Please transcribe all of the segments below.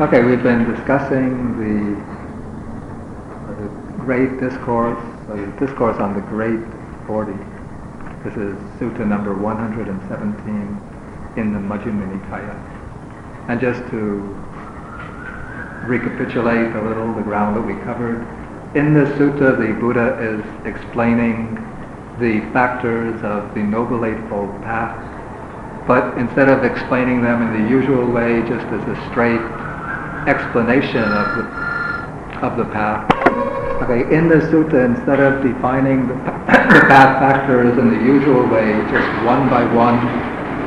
Okay, we've been discussing the, the great discourse, uh, the discourse on the great 40. This is Sutta number 117 in the Majjhima Nikaya. And just to recapitulate a little the ground that we covered, in this sutta the Buddha is explaining the factors of the Noble Eightfold Path, but instead of explaining them in the usual way, just as a straight explanation of the, of the path. Okay, in the sutta, instead of defining the, the path factors in the usual way, just one by one,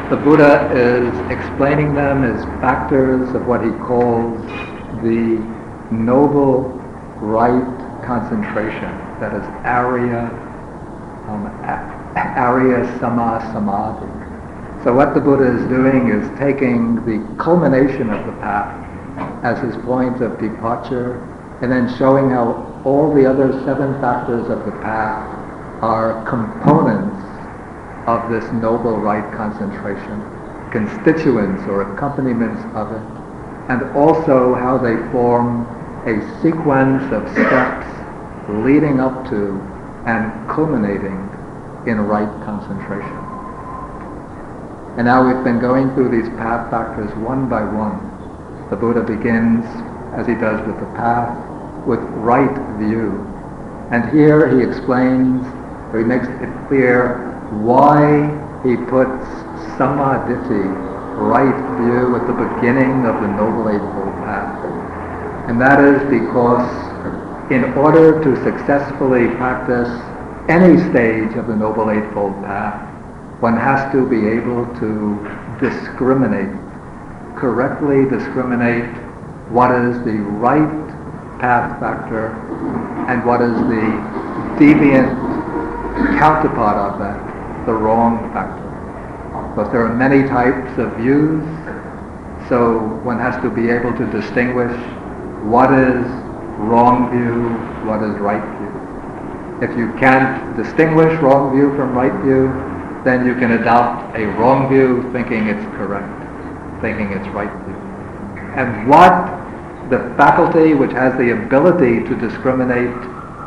the Buddha is explaining them as factors of what he calls the noble right concentration, that is Arya, um, Arya Samma Samadhi. So what the Buddha is doing is taking the culmination of the path as his point of departure, and then showing how all the other seven factors of the path are components of this noble right concentration, constituents or accompaniments of it, and also how they form a sequence of steps leading up to and culminating in right concentration. And now we've been going through these path factors one by one. The Buddha begins, as he does with the path, with right view. And here he explains, or he makes it clear why he puts samadhi, right view, at the beginning of the Noble Eightfold Path. And that is because in order to successfully practice any stage of the Noble Eightfold Path, one has to be able to discriminate correctly discriminate what is the right path factor and what is the deviant counterpart of that, the wrong factor. But there are many types of views, so one has to be able to distinguish what is wrong view, what is right view. If you can't distinguish wrong view from right view, then you can adopt a wrong view thinking it's correct thinking it's right view. And what the faculty which has the ability to discriminate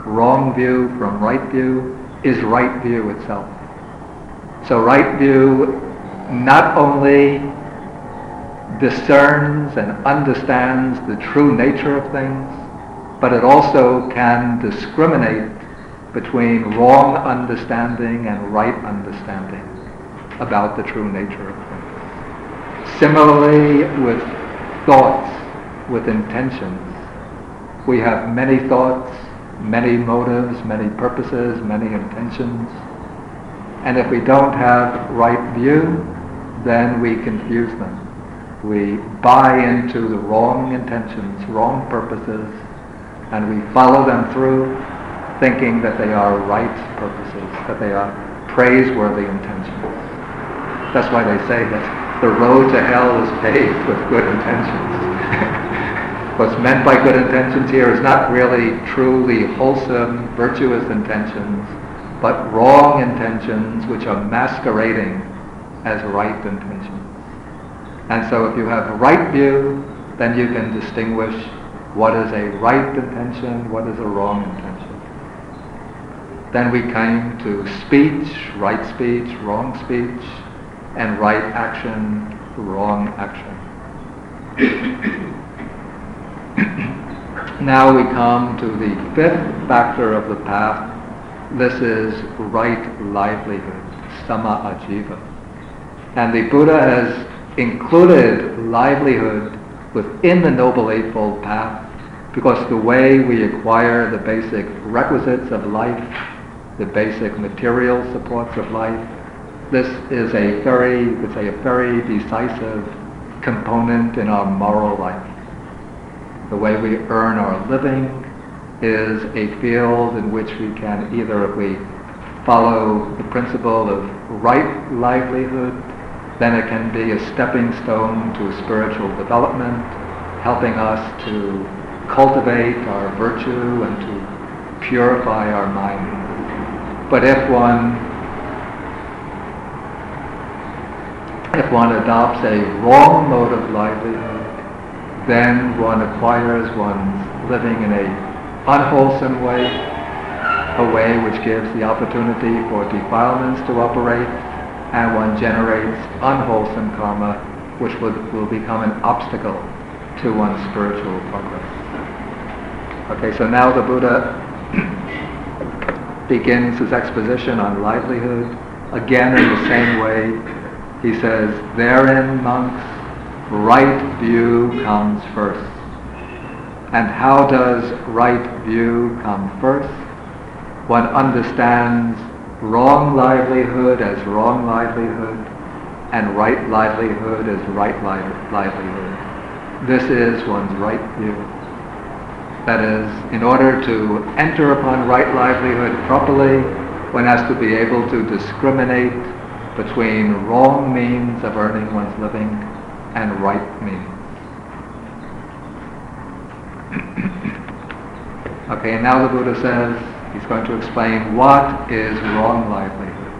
wrong view from right view is right view itself. So right view not only discerns and understands the true nature of things, but it also can discriminate between wrong understanding and right understanding about the true nature. Similarly, with thoughts, with intentions, we have many thoughts, many motives, many purposes, many intentions. And if we don't have right view, then we confuse them. We buy into the wrong intentions, wrong purposes, and we follow them through thinking that they are right purposes, that they are praiseworthy intentions. That's why they say that the road to hell is paved with good intentions. What's meant by good intentions here is not really truly wholesome, virtuous intentions, but wrong intentions which are masquerading as right intentions. And so if you have right view, then you can distinguish what is a right intention, what is a wrong intention. Then we came to speech, right speech, wrong speech, and right action, wrong action. now we come to the fifth factor of the path. This is right livelihood, samma ajiva. And the Buddha has included livelihood within the Noble Eightfold Path because the way we acquire the basic requisites of life, the basic material supports of life, this is a very, would say, a very decisive component in our moral life. The way we earn our living is a field in which we can either, if we follow the principle of right livelihood, then it can be a stepping stone to spiritual development, helping us to cultivate our virtue and to purify our mind. But if one if one adopts a wrong mode of livelihood, then one acquires one's living in a unwholesome way, a way which gives the opportunity for defilements to operate, and one generates unwholesome karma, which will, will become an obstacle to one's spiritual progress. Okay, so now the Buddha begins his exposition on livelihood, again in the same way. He says, therein, monks, right view comes first. And how does right view come first? One understands wrong livelihood as wrong livelihood and right livelihood as right li- livelihood. This is one's right view. That is, in order to enter upon right livelihood properly, one has to be able to discriminate between wrong means of earning one's living and right means. okay, and now the Buddha says he's going to explain what is wrong livelihood.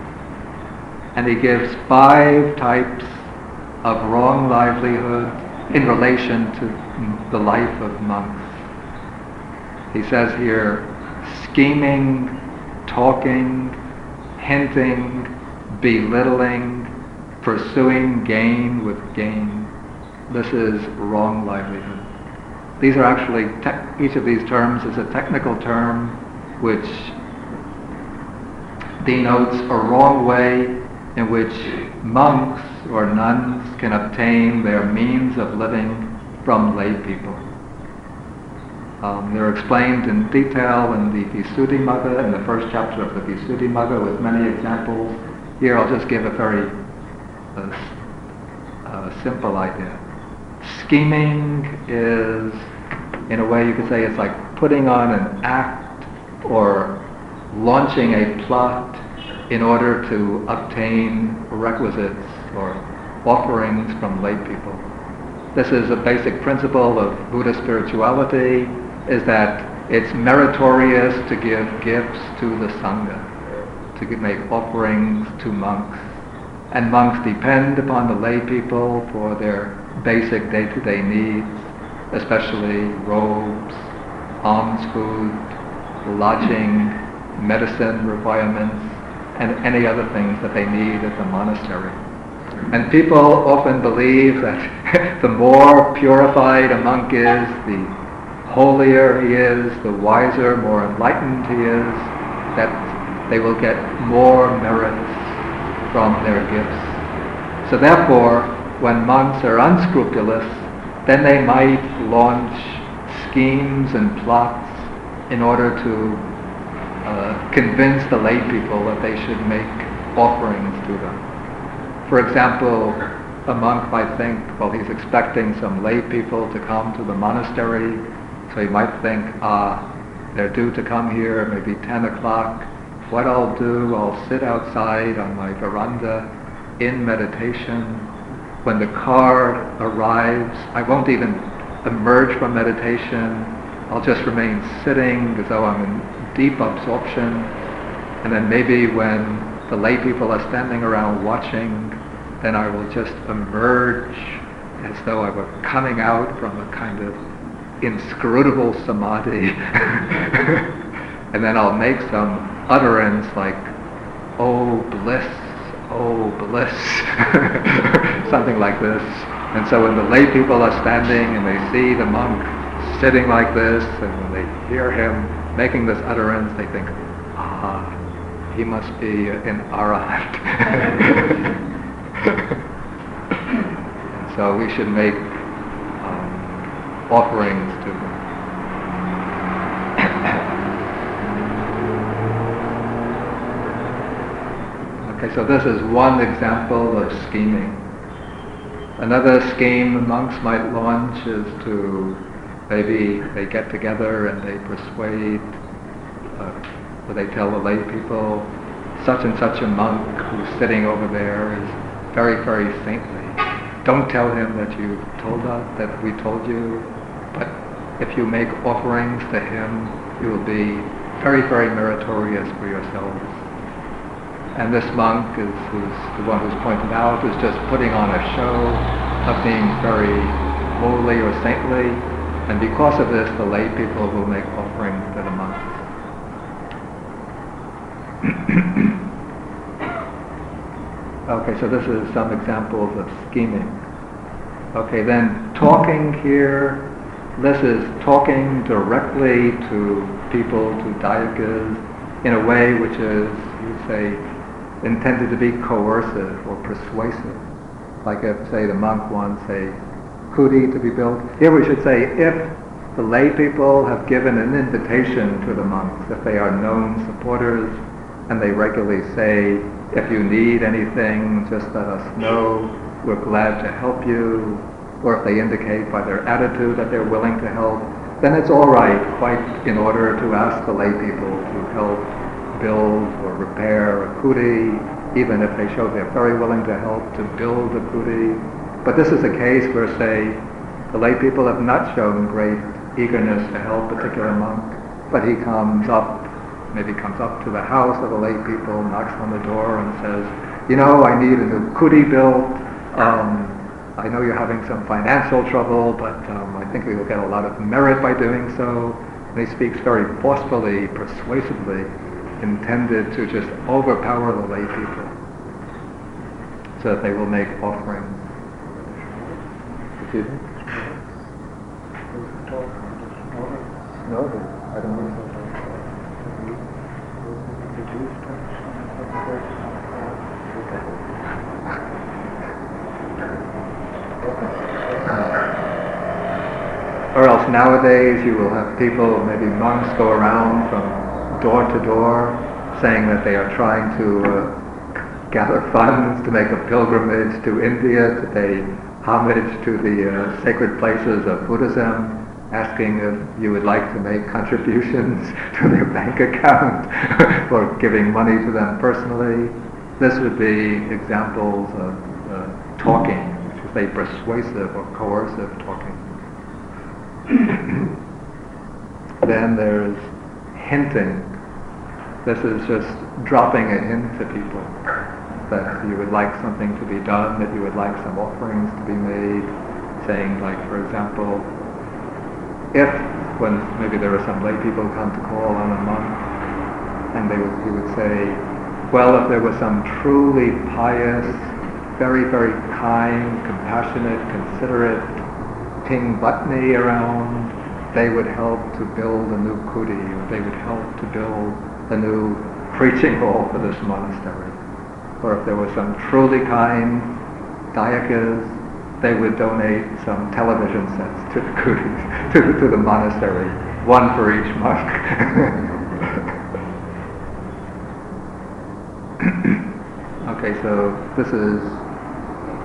And he gives five types of wrong livelihood in relation to the life of monks. He says here, scheming, talking, hinting, belittling, pursuing gain with gain. This is wrong livelihood. These are actually, te- each of these terms is a technical term which denotes a wrong way in which monks or nuns can obtain their means of living from lay people. Um, they're explained in detail in the Visuddhimagga, in the first chapter of the Visuddhimagga with many examples. Here I'll just give a very uh, uh, simple idea. Scheming is, in a way you could say it's like putting on an act or launching a plot in order to obtain requisites or offerings from lay people. This is a basic principle of Buddhist spirituality is that it's meritorious to give gifts to the Sangha, to make offerings to monks. And monks depend upon the lay people for their basic day-to-day needs, especially robes, alms food, lodging, medicine requirements, and any other things that they need at the monastery. And people often believe that the more purified a monk is, the holier he is, the wiser, more enlightened he is, that they will get more merits from their gifts. So therefore, when monks are unscrupulous, then they might launch schemes and plots in order to uh, convince the lay people that they should make offerings to them. For example, a monk might think, well, he's expecting some lay people to come to the monastery so he might think, ah, they're due to come here maybe 10 o'clock. What I'll do, I'll sit outside on my veranda in meditation. When the car arrives, I won't even emerge from meditation. I'll just remain sitting as though I'm in deep absorption. And then maybe when the lay people are standing around watching, then I will just emerge as though I were coming out from a kind of inscrutable samadhi. and then I'll make some utterance like, oh bliss, oh bliss, something like this. And so when the lay people are standing and they see the monk sitting like this, and when they hear him making this utterance, they think, ah, he must be an arahant. And so we should make offerings to them. Okay, so this is one example of scheming. Another scheme monks might launch is to maybe they get together and they persuade, uh, or they tell the lay people, such and such a monk who's sitting over there is very, very saintly. Don't tell him that you told us, that we told you, but if you make offerings to him, you will be very, very meritorious for yourselves. And this monk is who's the one who's pointed out is just putting on a show of being very holy or saintly, and because of this, the lay people will make offerings to the monks. okay, so this is some examples of scheming. Okay, then talking here, this is talking directly to people, to dayakas, in a way which is, you say, intended to be coercive or persuasive. Like if, say, the monk wants a kuti to be built. Here we should say, if the lay people have given an invitation to the monks, if they are known supporters, and they regularly say, if you need anything, just let us know. We're glad to help you. Or if they indicate by their attitude that they're willing to help, then it's all right, quite in order to ask the lay people to help build or repair a kuti, even if they show they're very willing to help to build a kuti. But this is a case where, say, the lay people have not shown great eagerness to help a particular monk, but he comes up, maybe comes up to the house of the lay people, knocks on the door and says, you know, I need a new kuti built. Um, I know you're having some financial trouble, but um, I think we will get a lot of merit by doing so. And he speaks very forcefully, persuasively, intended to just overpower the lay people so that they will make offerings. Excuse me? No, I don't know. Or else nowadays you will have people, maybe monks, go around from door to door saying that they are trying to uh, gather funds to make a pilgrimage to India to pay homage to the uh, sacred places of Buddhism, asking if you would like to make contributions to their bank account or giving money to them personally. This would be examples of uh, talking, which is say persuasive or coercive talking. then there's hinting. This is just dropping a hint to people that you would like something to be done, that you would like some offerings to be made, saying like, for example, if, when maybe there are some lay people come to call on a monk, and they would, he would say, well, if there was some truly pious, very, very kind, compassionate, considerate Ting Butney around, they would help to build a new kuti, or they would help to build a new preaching hall for this monastery or if there were some truly kind dayakas, they would donate some television sets to the kutis, to, to the monastery, one for each monk. okay, so this is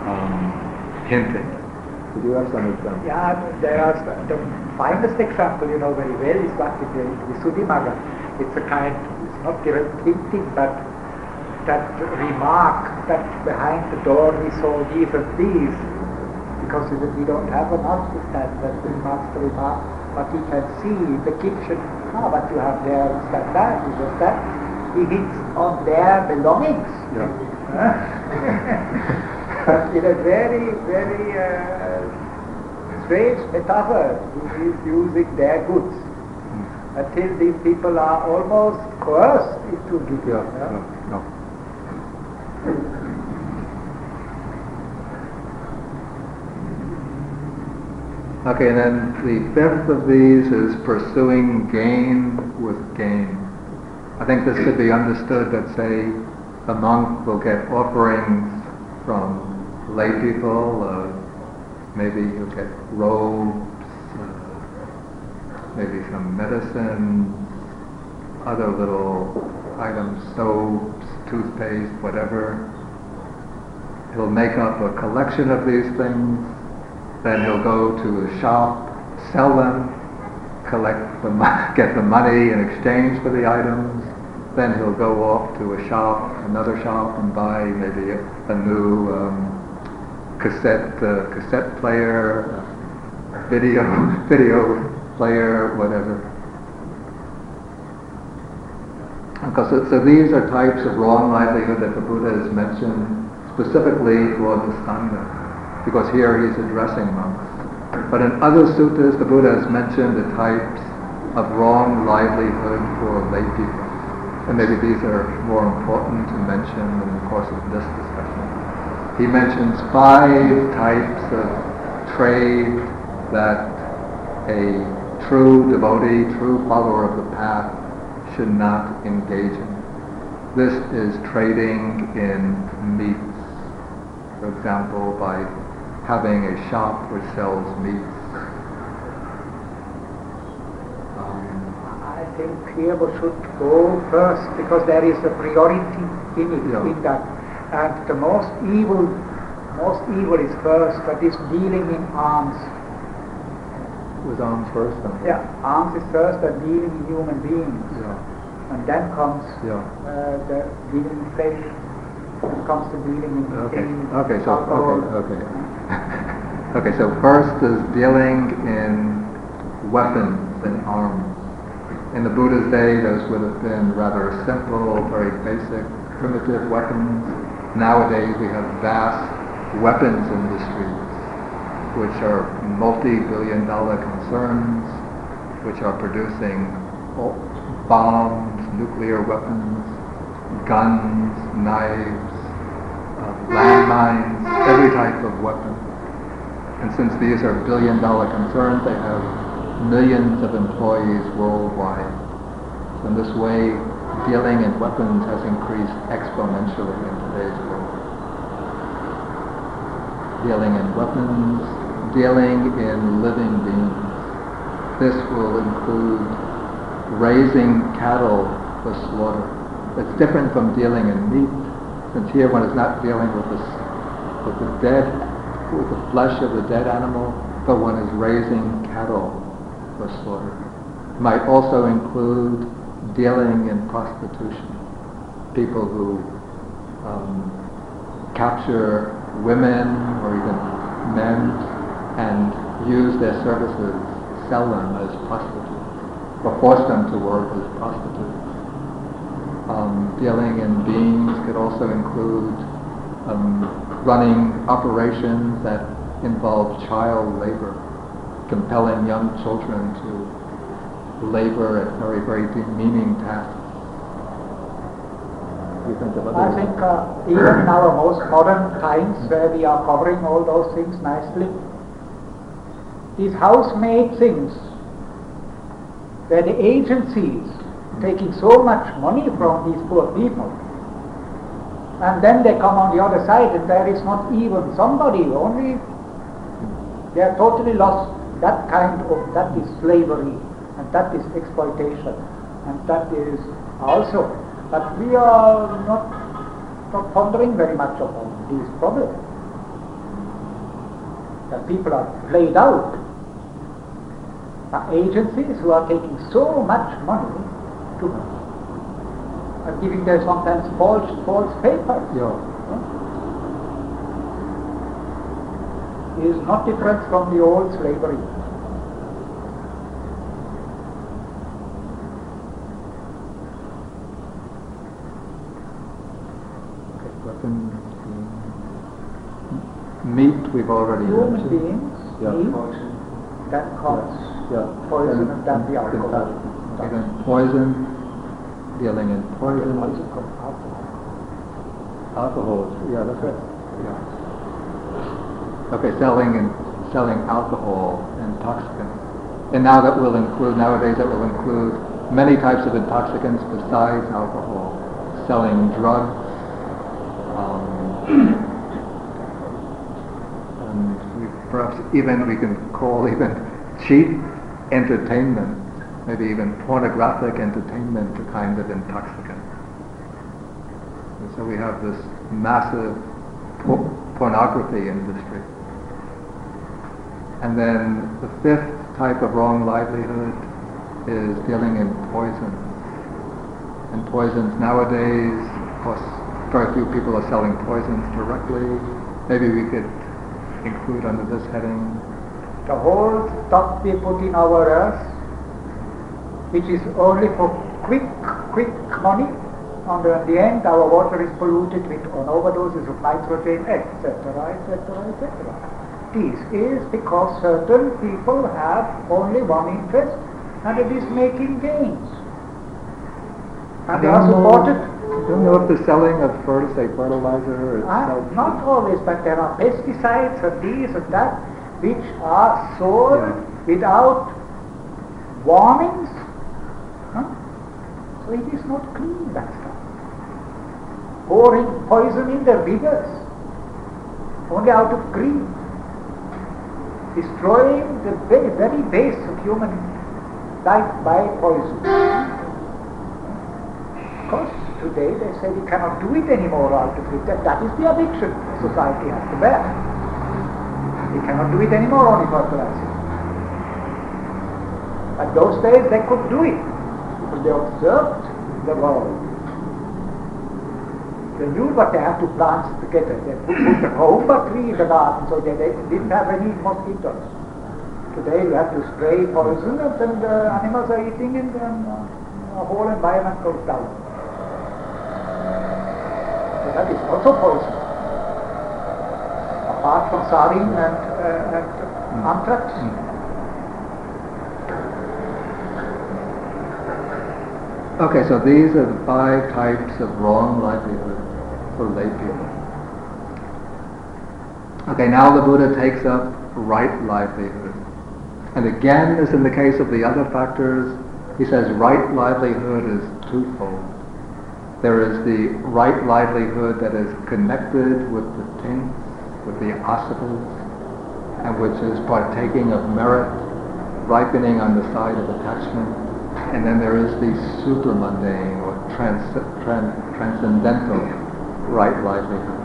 um, hinting. Did you have some examples? Yeah, there are the finest example, you know very well, is what in the Visuddhimagga. It's a kind, it's not direct hinting, but that remark that behind the door we saw these and these, because we don't have an understand that the master remark, but he can see in the kitchen, ah, but you have there is that, that, is that, that. He hits on their belongings. Yeah. but in a very, very uh, strange metaphor, he is using their goods until these people are almost coerced into giving. Yeah, yeah. No, no. Okay, and then the fifth of these is pursuing gain with gain. I think this could be understood that, say, a monk will get offerings from lay people, maybe he'll get robes, maybe some medicine, other little items, soaps, toothpaste, whatever. He'll make up a collection of these things, then he'll go to a shop, sell them, collect the mo- get the money in exchange for the items. Then he'll go off to a shop, another shop, and buy maybe a, a new um, cassette uh, cassette player, video video player, whatever. So, so these are types of wrong livelihood that the Buddha has mentioned specifically for the Sangha, because here he's addressing monks. But in other suttas, the Buddha has mentioned the types of wrong livelihood for lay people. And maybe these are more important to mention in the course of this discussion. He mentions five types of trade that a true devotee, true follower of the path should not engage in. This is trading in meats, for example, by having a shop which sells meats. Um, I think we should go first because there is a priority in it, yeah. in that. And the most evil, most evil is first, that is dealing in arms. With arms first? Then. Yeah, arms is first and dealing in human beings. Yeah. And then comes yeah. uh, the dealing in flesh, and comes to dealing in, okay. in okay, so, alcohol. Okay, okay. okay, so first is dealing in weapons and arms. In the Buddha's day, those would have been rather simple, very basic, primitive weapons. Nowadays, we have vast weapons industries, which are multi-billion dollar concerns, which are producing bombs, nuclear weapons, guns, knives, uh, landmines, every type of weapon. And since these are billion dollar concerns, they have millions of employees worldwide. So in this way, dealing in weapons has increased exponentially in today's world. Dealing in weapons, dealing in living beings. This will include raising cattle for slaughter. It's different from dealing in meat, since here one is not dealing with the, with the dead, with the flesh of the dead animal, but one is raising cattle for slaughter. It might also include dealing in prostitution. People who um, capture women or even men and use their services, sell them as prostitutes, or force them to work as prostitutes. Um, dealing in beings could also include um, running operations that involve child labor, compelling young children to labor at very, very demeaning tasks. You think of I think uh, even in our most modern times where we are covering all those things nicely, these housemaid things, where the agencies taking so much money from these poor people, and then they come on the other side and there is not even somebody, only they are totally lost. That kind of, that is slavery, and that is exploitation, and that is also but we are not, not pondering very much upon these problems. That people are played out by agencies who are taking so much money to are giving them sometimes false false papers. Yeah. Is not different from the old slavery. Hmm, meat we've already Human mentioned. beings Yeah. eat, that cause Yeah. poison And- and then the alcohol. and poison, dealing in poison. Alcohol. Alcohol, yeah, that's right. Yeah. Okay, selling and selling alcohol, intoxicants. And now that will include, nowadays that will include many types of intoxicants besides alcohol. Selling drugs, um, and perhaps even we can call even cheap entertainment, maybe even pornographic entertainment, a kind of intoxicant. And so we have this massive por- pornography industry. And then the fifth type of wrong livelihood is dealing in poison. And poisons nowadays, of course, very few people are selling poisons directly. Maybe we could include under this heading. The whole stuff we put in our earth, which is only for quick, quick money, and in the end our water is polluted with an overdoses of nitrogen, etc., etc., etc. practice is because certain people have only one interest and it is making gains. And they are supported. I don't know if the selling of say fertilizer is Ah, not always, but there are pesticides and these and that which are sold Yeah. without warnings. Huh? So it is not clean, that stuff. Pouring poison in the rivers, only out of greed. Destroying the very, very base of human life by poison. Of course, today they say we cannot do it anymore out of it. That, that is the addiction society has to bear. We cannot do it anymore only fertilizing. But those days they could do it because they observed the world. They knew what they had to plant together. They put, put a homba tree in the garden so that they didn't have any mosquitoes. Today you have to spray poison and then the animals are eating and then uh, the whole environment goes down. So that is also poison. Apart from sarin and, uh, and anthrax. Okay, so these are the five types of wrong livelihood for lay people. Okay, now the Buddha takes up right livelihood. And again, as in the case of the other factors, he says right livelihood is twofold. There is the right livelihood that is connected with the taints, with the asavas, and which is partaking of merit, ripening on the side of attachment. And then there is the supramundane or trans, tran- transcendental right livelihood.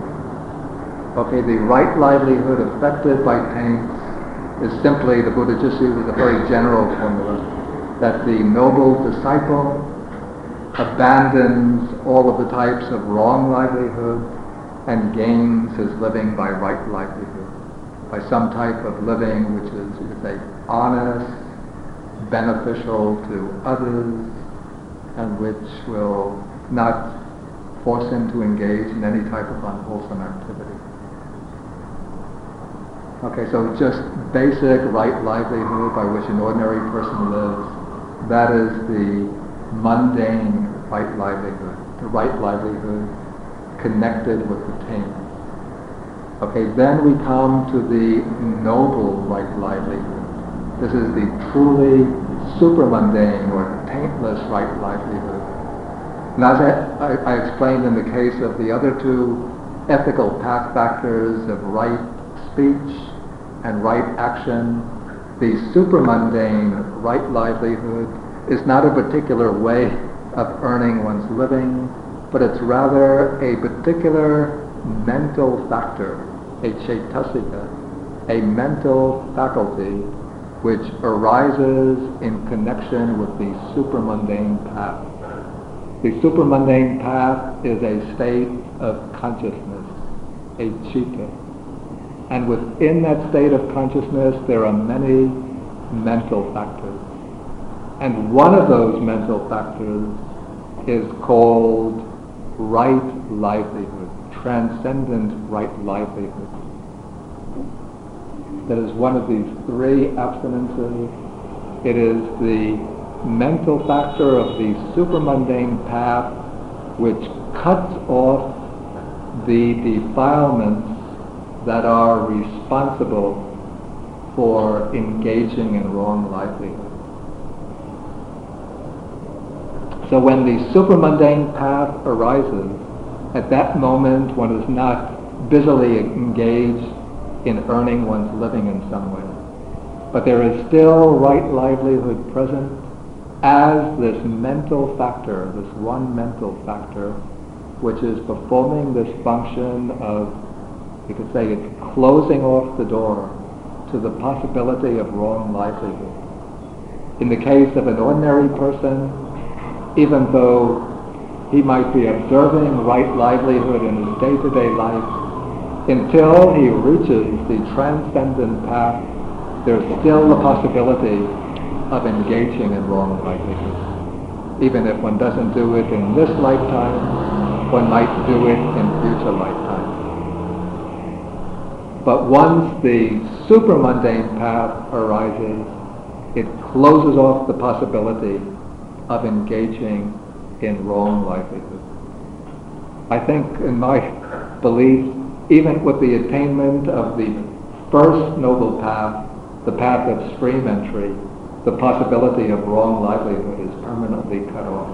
Okay, the right livelihood affected by taints is simply, the Buddha just uses a very general formula, that the noble disciple abandons all of the types of wrong livelihood and gains his living by right livelihood, by some type of living which is, you could say, honest, beneficial to others, and which will not force him to engage in any type of unwholesome activity. Okay, so just basic right livelihood by which an ordinary person lives, that is the mundane right livelihood, the right livelihood connected with the taint. Okay, then we come to the noble right livelihood. This is the truly supramundane or taintless right livelihood. And as I, I, I explained in the case of the other two ethical path factors of right speech and right action, the supramundane right livelihood is not a particular way of earning one's living, but it's rather a particular mental factor, a cetasika, a mental faculty which arises in connection with the supramundane path. The supramundane path is a state of consciousness, a citta. And within that state of consciousness, there are many mental factors. And one of those mental factors is called right livelihood, transcendent right livelihood. That is one of these three abstinences. It is the mental factor of the supramundane path which cuts off the defilements that are responsible for engaging in wrong livelihood. So when the supramundane path arises, at that moment one is not busily engaged in earning one's living in some way. But there is still right livelihood present as this mental factor, this one mental factor, which is performing this function of, you could say, it's closing off the door to the possibility of wrong livelihood. In the case of an ordinary person, even though he might be observing right livelihood in his day-to-day life, until he reaches the transcendent path, there's still the possibility of engaging in wrong livelihood. Even if one doesn't do it in this lifetime, one might do it in future lifetimes. But once the supramundane path arises, it closes off the possibility of engaging in wrong livelihood. I think in my belief, even with the attainment of the first noble path, the path of stream entry, the possibility of wrong livelihood is permanently cut off.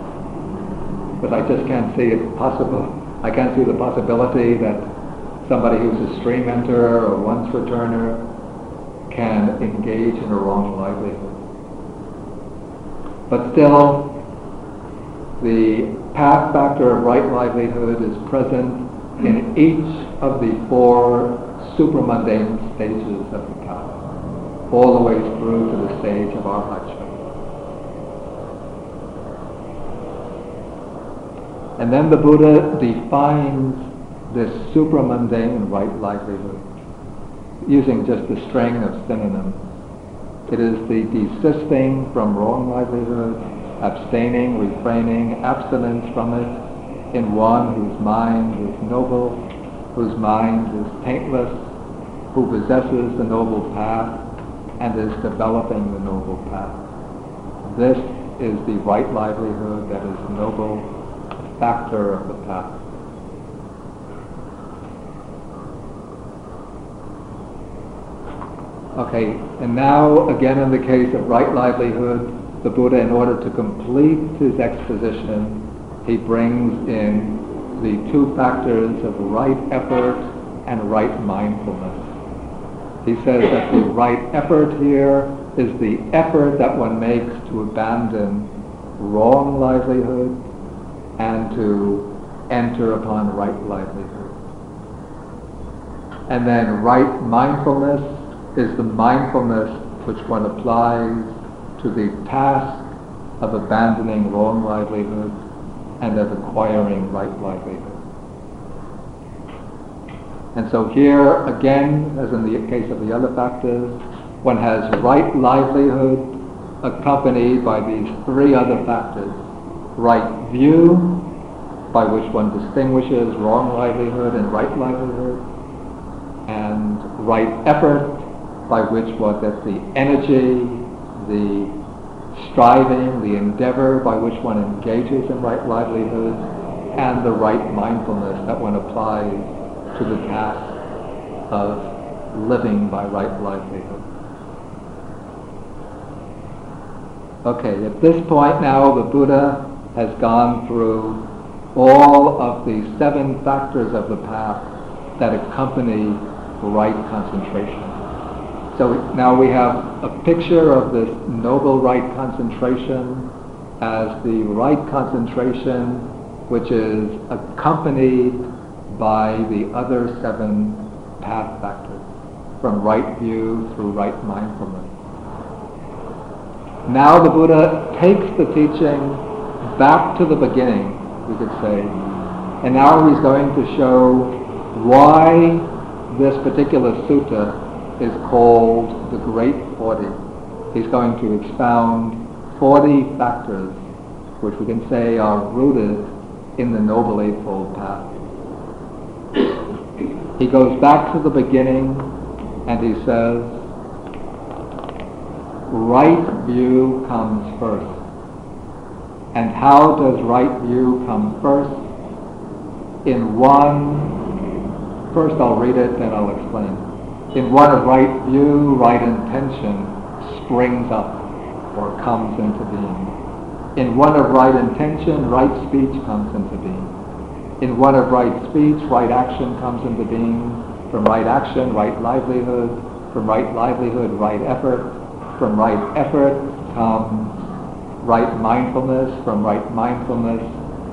But I just can't see it possible. I can't see the possibility that somebody who's a stream enterer or once returner can engage in a wrong livelihood. But still, the path factor of right livelihood is present in each of the four supramundane stages of the path, all the way through to the stage of arhatma. And then the Buddha defines this supramundane right livelihood using just a string of synonyms. It is the desisting from wrong livelihood, abstaining, refraining, abstinence from it in one whose mind is noble, whose mind is taintless, who possesses the noble path and is developing the noble path. This is the right livelihood that is noble factor of the path. Okay, and now again in the case of right livelihood, the Buddha, in order to complete his exposition, he brings in the two factors of right effort and right mindfulness. He says that the right effort here is the effort that one makes to abandon wrong livelihood and to enter upon right livelihood. And then right mindfulness is the mindfulness which one applies to the task of abandoning wrong livelihood and of acquiring right livelihood. And so here, again, as in the case of the other factors, one has right livelihood accompanied by these three other factors. Right view, by which one distinguishes wrong livelihood and right livelihood, and right effort, by which one gets the energy, the striving, the endeavor by which one engages in right livelihood, and the right mindfulness that one applies to the task of living by right livelihood. Okay, at this point now the Buddha has gone through all of the seven factors of the path that accompany right concentration. So now we have a picture of this noble right concentration as the right concentration which is accompanied by the other seven path factors, from right view through right mindfulness. Now the Buddha takes the teaching back to the beginning, we could say, and now he's going to show why this particular sutta is called the Great Forty. He's going to expound 40 factors which we can say are rooted in the Noble Eightfold Path. He goes back to the beginning and he says, right view comes first. And how does right view come first? In one, first I'll read it, then I'll explain. In one of right view, right intention springs up or comes into being. In one of right intention, right speech comes into being. In one of right speech, right action comes into being. From right action, right livelihood. From right livelihood, right effort. From right effort comes right mindfulness. From right mindfulness,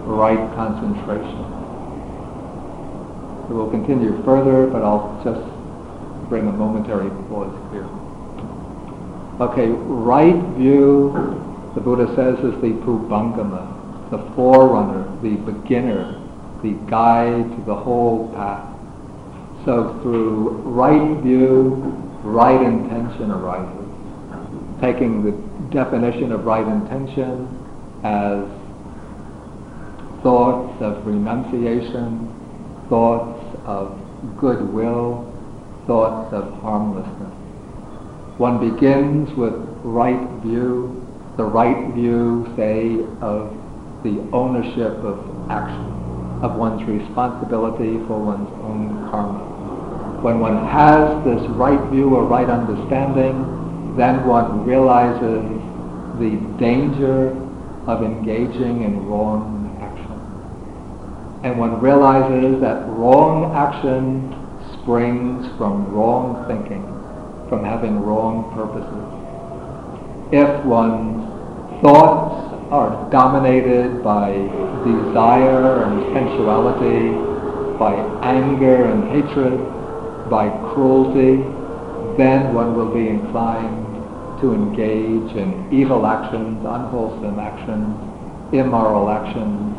right concentration. We will continue further, but I'll just bring a momentary pause here. Okay, right view, the Buddha says, is the Pubbangama, the forerunner, the beginner, the guide to the whole path. So through right view, right intention arises. Taking the definition of right intention as thoughts of renunciation, thoughts of goodwill, thoughts of harmlessness. One begins with right view, the right view, say, of the ownership of action, of one's responsibility for one's own karma. When one has this right view or right understanding, then one realizes the danger of engaging in wrong action. And one realizes that wrong action springs from wrong thinking, from having wrong purposes. If one's thoughts are dominated by desire and sensuality, by anger and hatred, by cruelty, then one will be inclined to engage in evil actions, unwholesome actions, immoral actions,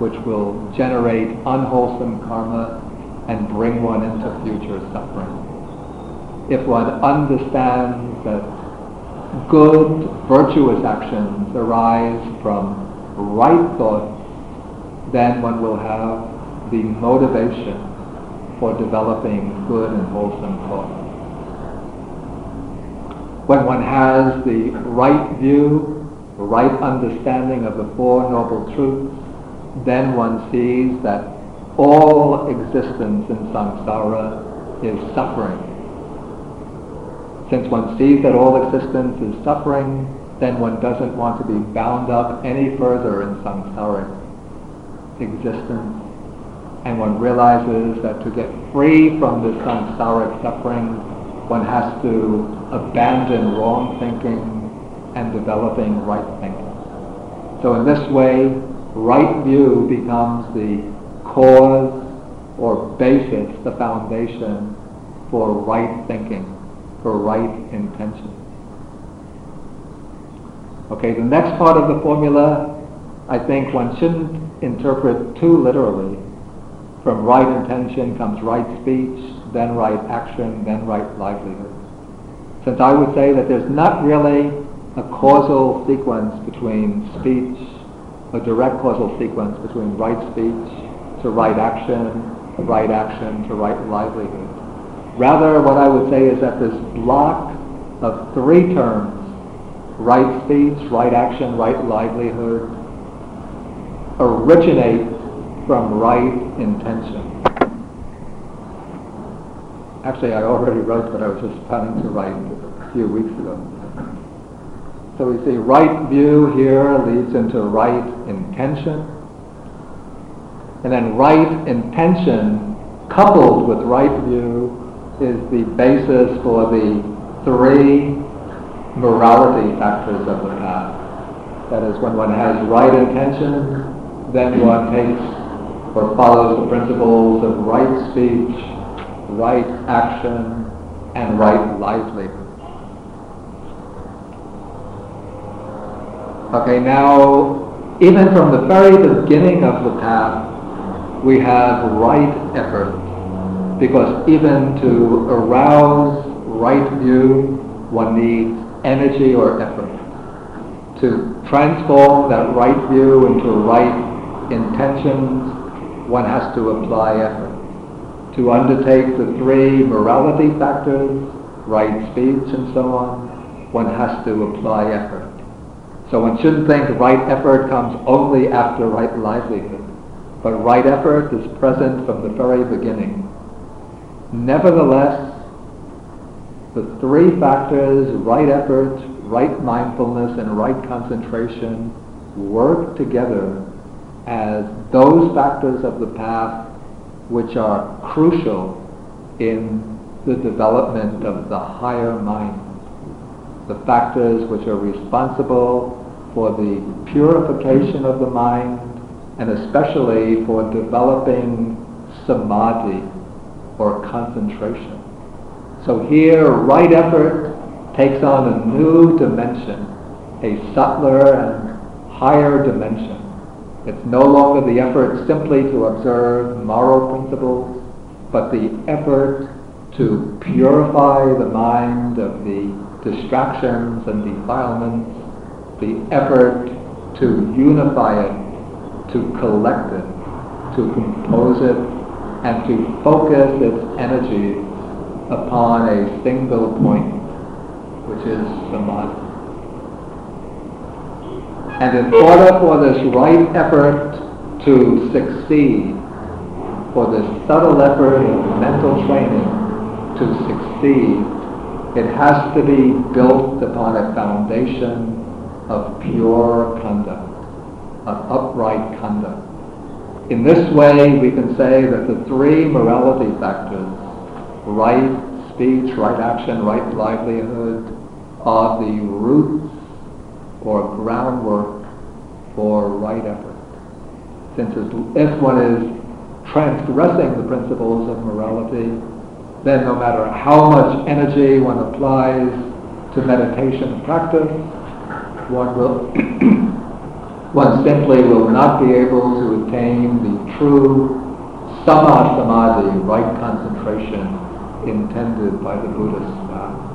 which will generate unwholesome karma and bring one into future suffering. If one understands that good, virtuous actions arise from right thought, then one will have the motivation for developing good and wholesome thought. When one has the right view, right understanding of the Four Noble Truths, then one sees that all existence in samsara is suffering. Since one sees that all existence is suffering, then one doesn't want to be bound up any further in samsaric existence. And one realizes that to get free from this samsaric suffering, one has to abandon wrong thinking and developing right thinking. So in this way, right view becomes the cause or basis, the foundation for right thinking, for right intention. Okay, the next part of the formula, I think one shouldn't interpret too literally. From right intention comes right speech, then right action, then right livelihood. Since I would say that there's not really a causal sequence between speech, a direct causal sequence between right speech to right action, right action to right livelihood. Rather, what I would say is that this block of three terms, right speech, right action, right livelihood, originate from right intention. Actually, I already wrote what I was just planning to write a few weeks ago. So we see right view here leads into right intention. And then right intention coupled with right view is the basis for the three morality factors of the path. That is, when one has right intention, then one takes or follows the principles of right speech, right action, and right livelihood. Okay, now, even from the very beginning of the path, we have right effort, because even to arouse right view, one needs energy or effort. To transform that right view into right intentions, one has to apply effort to undertake the three morality factors, right speech and so on, one has to apply effort. So one shouldn't think right effort comes only after right livelihood, but right effort is present from the very beginning. Nevertheless, the three factors, right effort, right mindfulness, and right concentration, work together as those factors of the path which are crucial in the development of the higher mind. The factors which are responsible for the purification of the mind and especially for developing samadhi or concentration. So here, right effort takes on a new dimension, a subtler and higher dimension. It's no longer the effort simply to observe moral principles, but the effort to purify the mind of the distractions and defilements, the effort to unify it, to collect it, to compose it, and to focus its energy upon a single point, which is samadhi. And in order for this right effort to succeed, for this subtle effort of mental training to succeed, it has to be built upon a foundation of pure conduct, of upright conduct. In this way, we can say that the three morality factors, right speech, right action, right livelihood, are the roots or groundwork for right effort. Since if one is transgressing the principles of morality, then no matter how much energy one applies to meditation practice, one will one simply will not be able to attain the true samma samadhi, right concentration intended by the Buddhist path.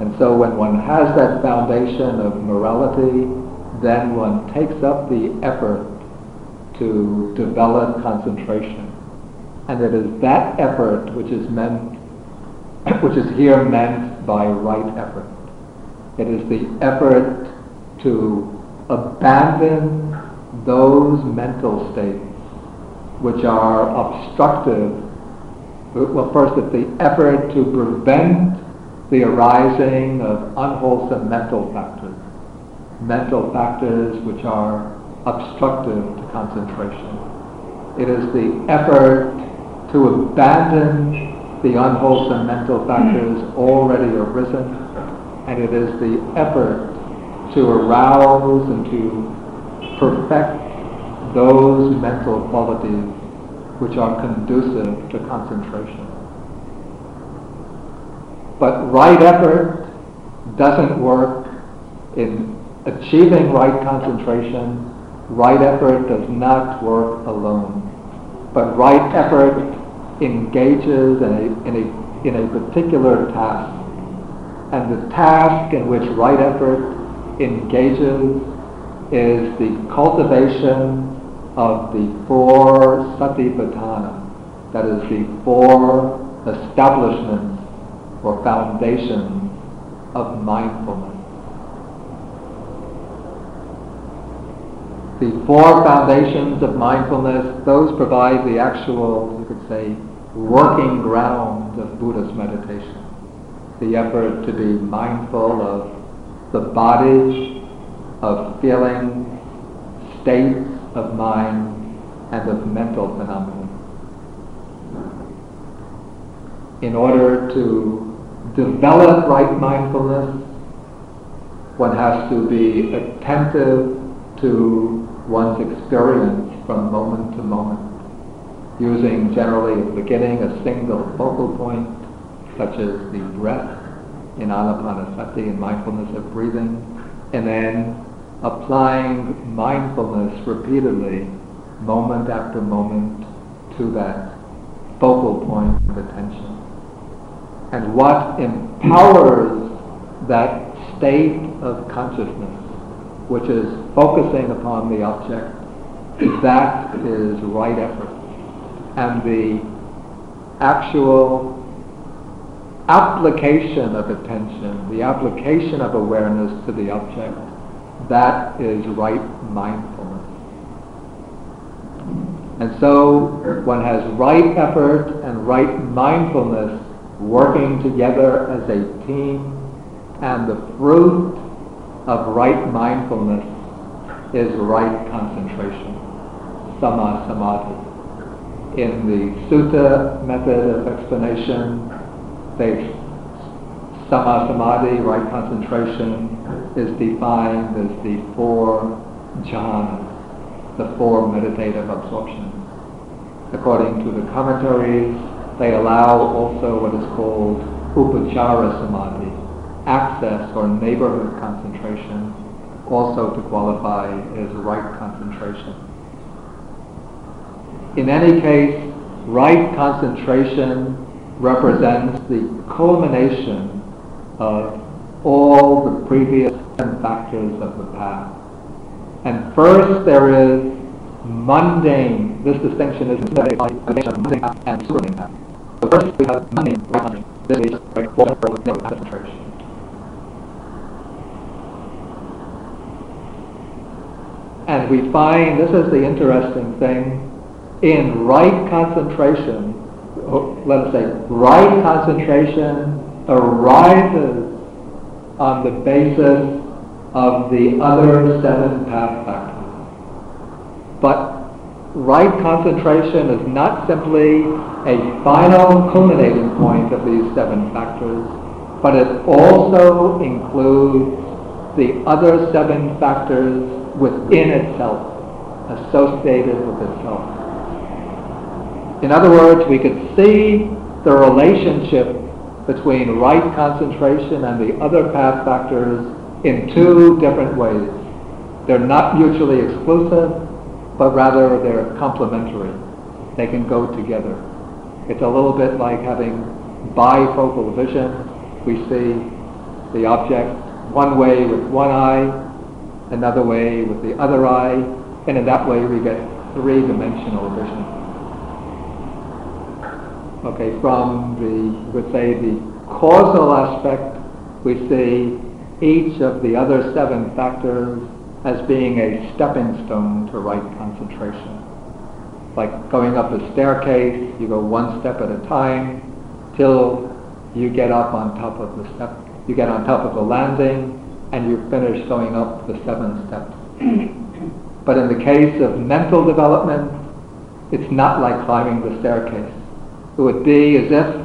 And so when one has that foundation of morality, then one takes up the effort to develop concentration. And it is that effort which is meant, which is here meant by right effort. It is the effort to abandon those mental states which are obstructive. Well, first, it's the effort to prevent the arising of unwholesome mental factors, mental factors which are obstructive to concentration. It is the effort to abandon the unwholesome mental factors hmm. already arisen, and it is the effort to arouse and to perfect those mental qualities which are conducive to concentration. But right effort doesn't work in achieving right concentration. Right effort does not work alone. But right effort engages in a, in a, in a particular task. And the task in which right effort engages is the cultivation of the four satipatthana, that is the four establishments or foundations of mindfulness. The four foundations of mindfulness, those provide the actual, you could say, working ground of Buddhist meditation. The effort to be mindful of the body of feeling, states of mind, and of mental phenomena. In order to develop right mindfulness, one has to be attentive to one's experience from moment to moment, using generally at the beginning a single focal point, such as the breath, in anapanasati and mindfulness of breathing, and then applying mindfulness repeatedly, moment after moment, to that focal point of attention. And what empowers that state of consciousness, which is focusing upon the object, that is right effort. And the actual application of attention, the application of awareness to the object, that is right mindfulness. And so one has right effort and right mindfulness working together as a team, and the fruit of right mindfulness is right concentration, samma samadhi. In the sutta method of explanation, they Samma Samadhi, right concentration, is defined as the four jhanas, the four meditative absorptions. According to the commentaries, they allow also what is called upachara samadhi, access or neighborhood concentration, also to qualify as right concentration. In any case, right concentration represents the culmination of all the previous factors of the past. And first there is mundane, this distinction is mundane and path. So first we have mundane. This is concentration. And we find, this is the interesting thing, in right concentration, let us say, right concentration arises on the basis of the other seven path factors. But right concentration is not simply a final culminating point of these seven factors, but it also includes the other seven factors within itself, associated with itself. In other words, we could see the relationship between right concentration and the other path factors in two different ways. They're not mutually exclusive, but rather they're complementary. They can go together. It's a little bit like having bifocal vision. We see the object one way with one eye, another way with the other eye, and in that way we get three-dimensional vision okay, from the, would say, the causal aspect, we see each of the other seven factors as being a stepping stone to right concentration. Like going up a staircase, you go one step at a time till you get up on top of the step, you get on top of the landing, and you finish going up the seven steps. but in the case of mental development, it's not like climbing the staircase it would be as if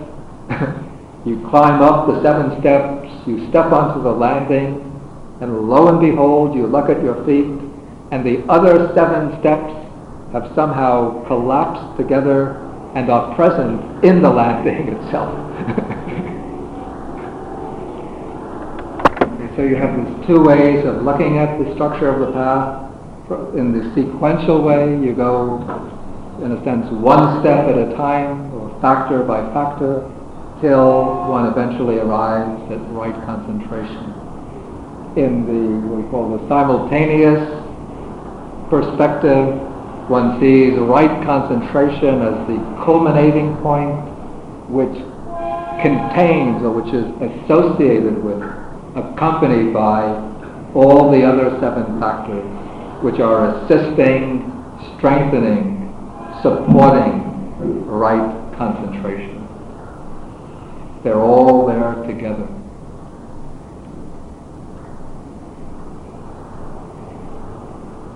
you climb up the seven steps, you step onto the landing, and lo and behold, you look at your feet, and the other seven steps have somehow collapsed together and are present in the landing itself. so you have these two ways of looking at the structure of the path. In the sequential way, you go, in a sense, one step at a time, factor by factor till one eventually arrives at right concentration. In the, what we call the simultaneous perspective, one sees right concentration as the culminating point which contains or which is associated with, accompanied by all the other seven factors which are assisting, strengthening, supporting right concentration. They're all there together.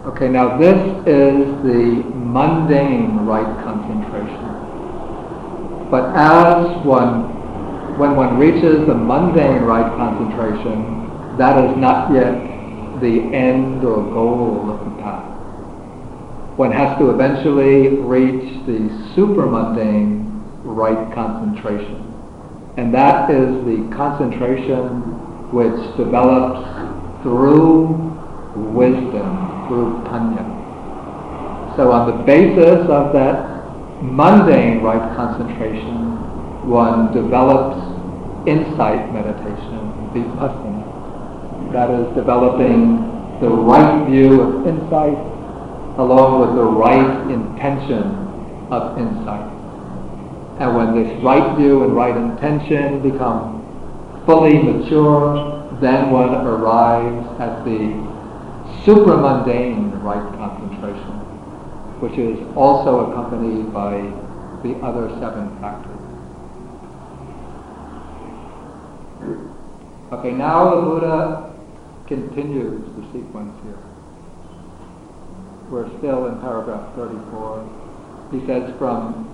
Okay, now this is the mundane right concentration. But as one, when one reaches the mundane right concentration, that is not yet the end or goal of the path. One has to eventually reach the supramundane right concentration. And that is the concentration which develops through wisdom, through panya. So on the basis of that mundane right concentration, one develops insight meditation, vipassana. That is developing the right view of insight along with the right intention of insight. And when this right view and right intention become fully mature, then one arrives at the supramundane right concentration, which is also accompanied by the other seven factors. Okay, now the Buddha continues the sequence here. We're still in paragraph 34. He says, from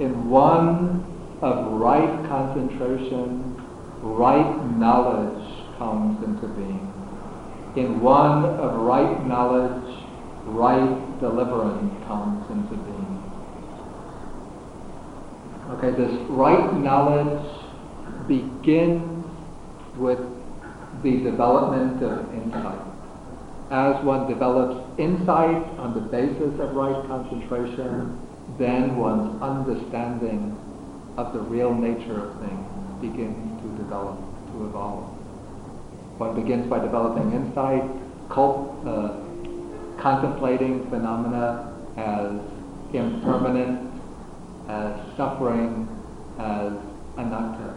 in one of right concentration, right knowledge comes into being. In one of right knowledge, right deliverance comes into being. Okay, this right knowledge begins with the development of insight. As one develops insight on the basis of right concentration, then one's understanding of the real nature of things begins to develop, to evolve. One begins by developing insight, cult, uh, contemplating phenomena as impermanent, as suffering, as anatta,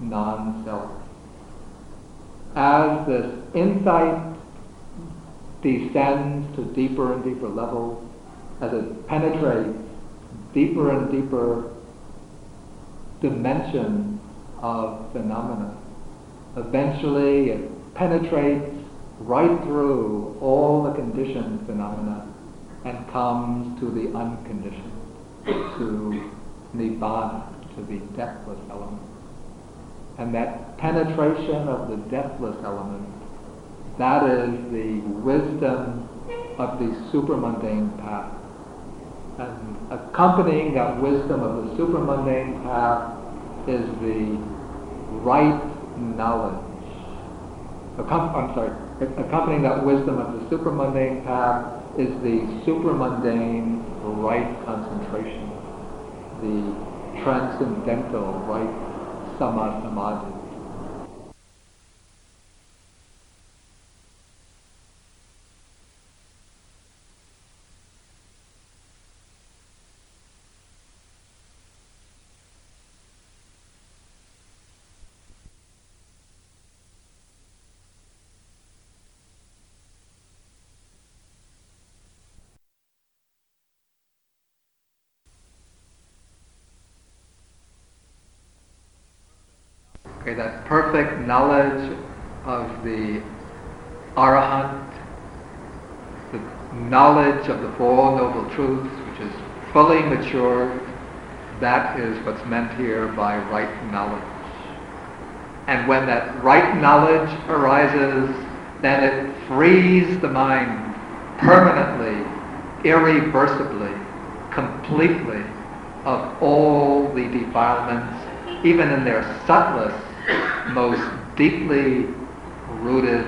non-self. As this insight descends to deeper and deeper levels, as it penetrates deeper and deeper dimension of phenomena, eventually it penetrates right through all the conditioned phenomena and comes to the unconditioned, to nibbana, to the deathless element. And that penetration of the deathless element, that is the wisdom of the supermundane path. And accompanying that wisdom of the supermundane path is the right knowledge. Accom- I'm sorry, accompanying that wisdom of the supermundane path is the supramundane right concentration, the transcendental right samadhi. Okay, that perfect knowledge of the arahant, the knowledge of the Four Noble Truths, which is fully mature, that is what's meant here by right knowledge. And when that right knowledge arises, then it frees the mind permanently, irreversibly, completely of all the defilements, even in their subtlest most deeply rooted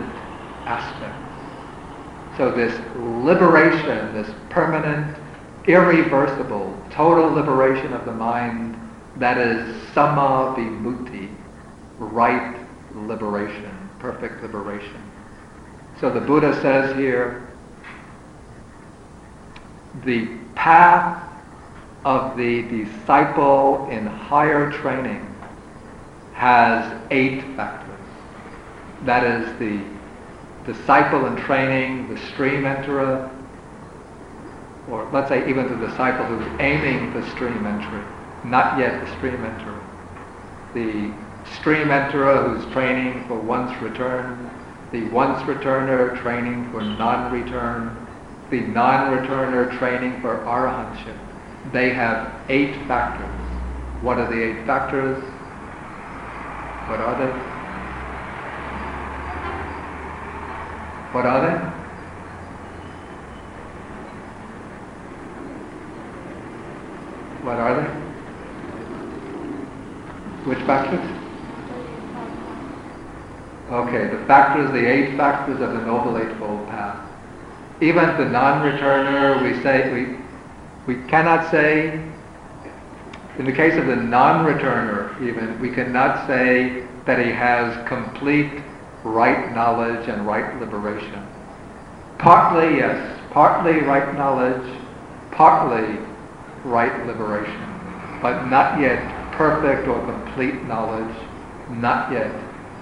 aspects. So this liberation, this permanent, irreversible, total liberation of the mind, that is samma right liberation, perfect liberation. So the Buddha says here, the path of the disciple in higher training has eight factors. That is the disciple in training, the stream enterer, or let's say even the disciple who's aiming for stream entry, not yet the stream enterer. The stream enterer who's training for once return, the once returner training for non-return, the non-returner training for arahantship. They have eight factors. What are the eight factors? What are they? What are they? What are they? Which factors? Okay, the factors, the eight factors of the Noble Eightfold Path. Even the non-returner, we say we we cannot say in the case of the non-returner, even, we cannot say that he has complete right knowledge and right liberation. Partly, yes, partly right knowledge, partly right liberation, but not yet perfect or complete knowledge, not yet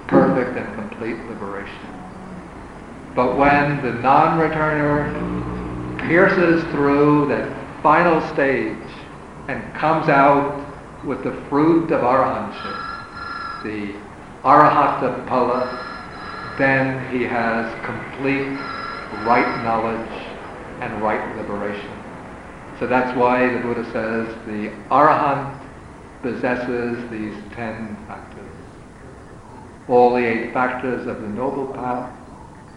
perfect and complete liberation. But when the non-returner pierces through that final stage and comes out with the fruit of arahantship, the arahatta phala, then he has complete right knowledge and right liberation. So that's why the Buddha says the arahant possesses these ten factors. All the eight factors of the noble path,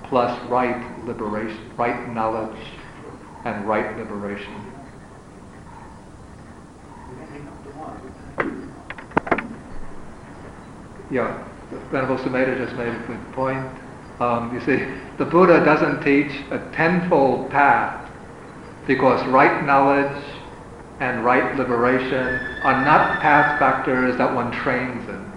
plus right liberation, right knowledge, and right liberation. yeah, Venerable just made a good point. Um, you see, the Buddha doesn't teach a tenfold path because right knowledge and right liberation are not path factors that one trains in.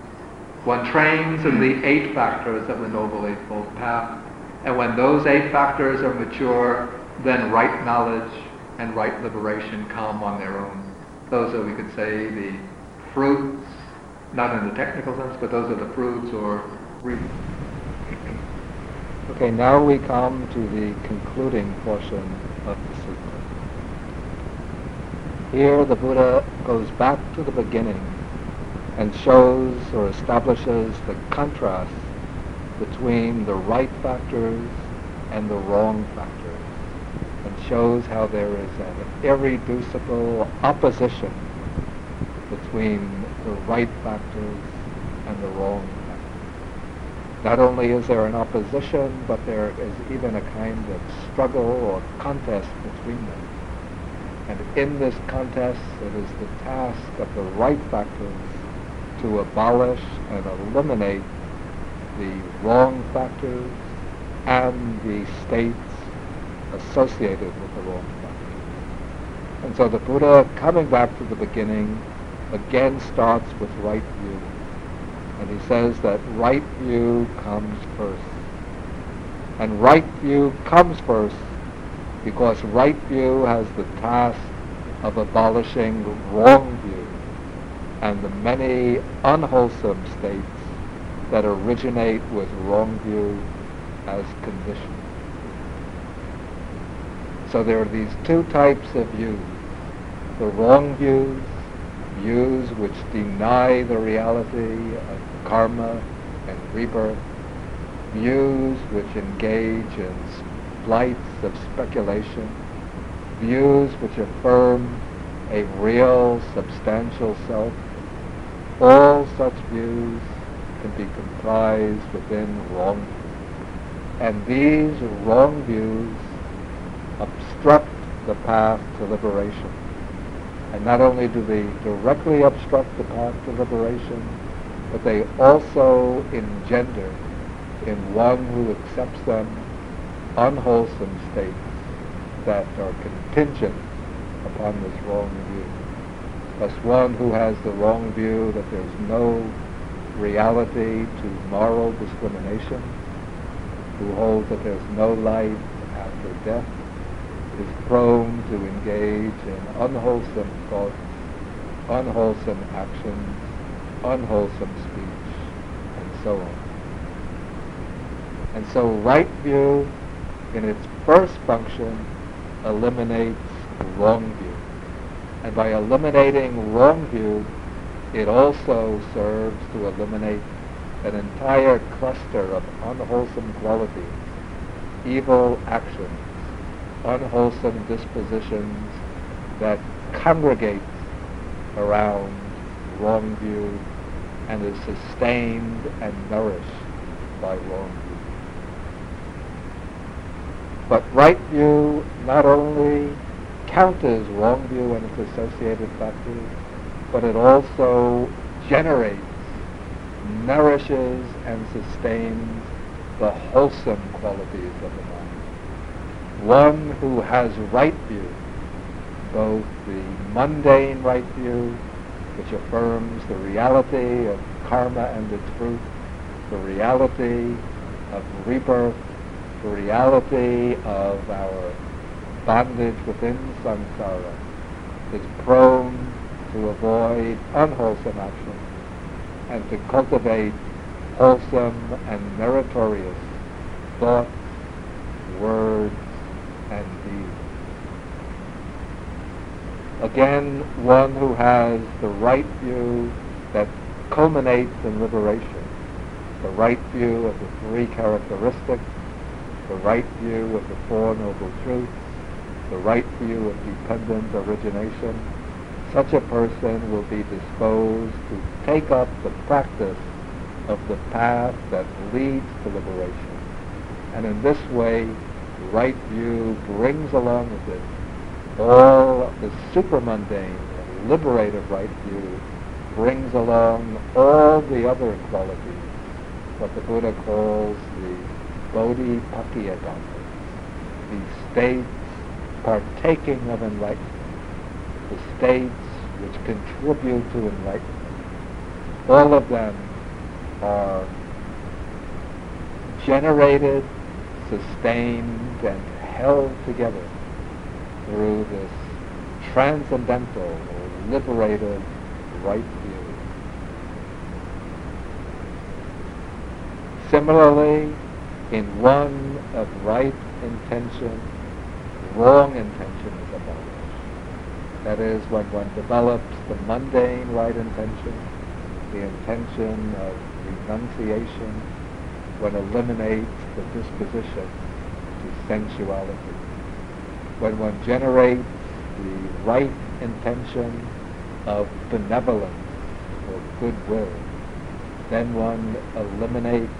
One trains in the eight factors of the Noble Eightfold Path. And when those eight factors are mature, then right knowledge and right liberation come on their own. those are, we could say, the fruits, not in the technical sense, but those are the fruits or re- Okay, now we come to the concluding portion of the sutta. Here the Buddha goes back to the beginning and shows or establishes the contrast between the right factors and the wrong factors and shows how there is an irreducible opposition between the right factors and the wrong factors. Not only is there an opposition, but there is even a kind of struggle or contest between them. And in this contest, it is the task of the right factors to abolish and eliminate the wrong factors and the states associated with the wrong factors. And so the Buddha, coming back to the beginning, again starts with right view. And he says that right view comes first. And right view comes first because right view has the task of abolishing wrong view and the many unwholesome states that originate with wrong view as condition. So there are these two types of views. The wrong views, views which deny the reality of karma and rebirth, views which engage in flights of speculation, views which affirm a real, substantial self. All such views can be comprised within wrong views. And these wrong views obstruct the path to liberation. And not only do they directly obstruct the path to liberation, but they also engender in one who accepts them unwholesome states that are contingent upon this wrong view. Thus one who has the wrong view that there's no reality to moral discrimination, who holds that there's no life after death, is prone to engage in unwholesome thoughts, unwholesome actions, unwholesome speech, and so on. And so right view, in its first function, eliminates wrong view. And by eliminating wrong view, it also serves to eliminate an entire cluster of unwholesome qualities, evil actions, unwholesome dispositions that congregate around wrong view and is sustained and nourished by wrong view. But right view not only counters wrong view and its associated factors, but it also generates, nourishes, and sustains the wholesome qualities of mind. One who has right view, both the mundane right view, which affirms the reality of karma and its fruit, the reality of rebirth, the reality of our bondage within samsara, is prone to avoid unwholesome actions and to cultivate wholesome and meritorious thoughts, words, and deeds. Again, one who has the right view that culminates in liberation, the right view of the three characteristics, the right view of the Four Noble Truths, the right view of dependent origination, such a person will be disposed to take up the practice of the path that leads to liberation. And in this way, right view brings along with it all the supramundane, liberative right view brings along all the other qualities, what the Buddha calls the bodhipakkhiya dhammas, the states partaking of enlightenment, the states which contribute to enlightenment. All of them are generated, sustained, and held together through this transcendental or liberated right view. Similarly, in one of right intention, wrong intention is abolished. That is, when one develops the mundane right intention, the intention of renunciation, one eliminates the disposition sensuality. When one generates the right intention of benevolence or goodwill, then one eliminates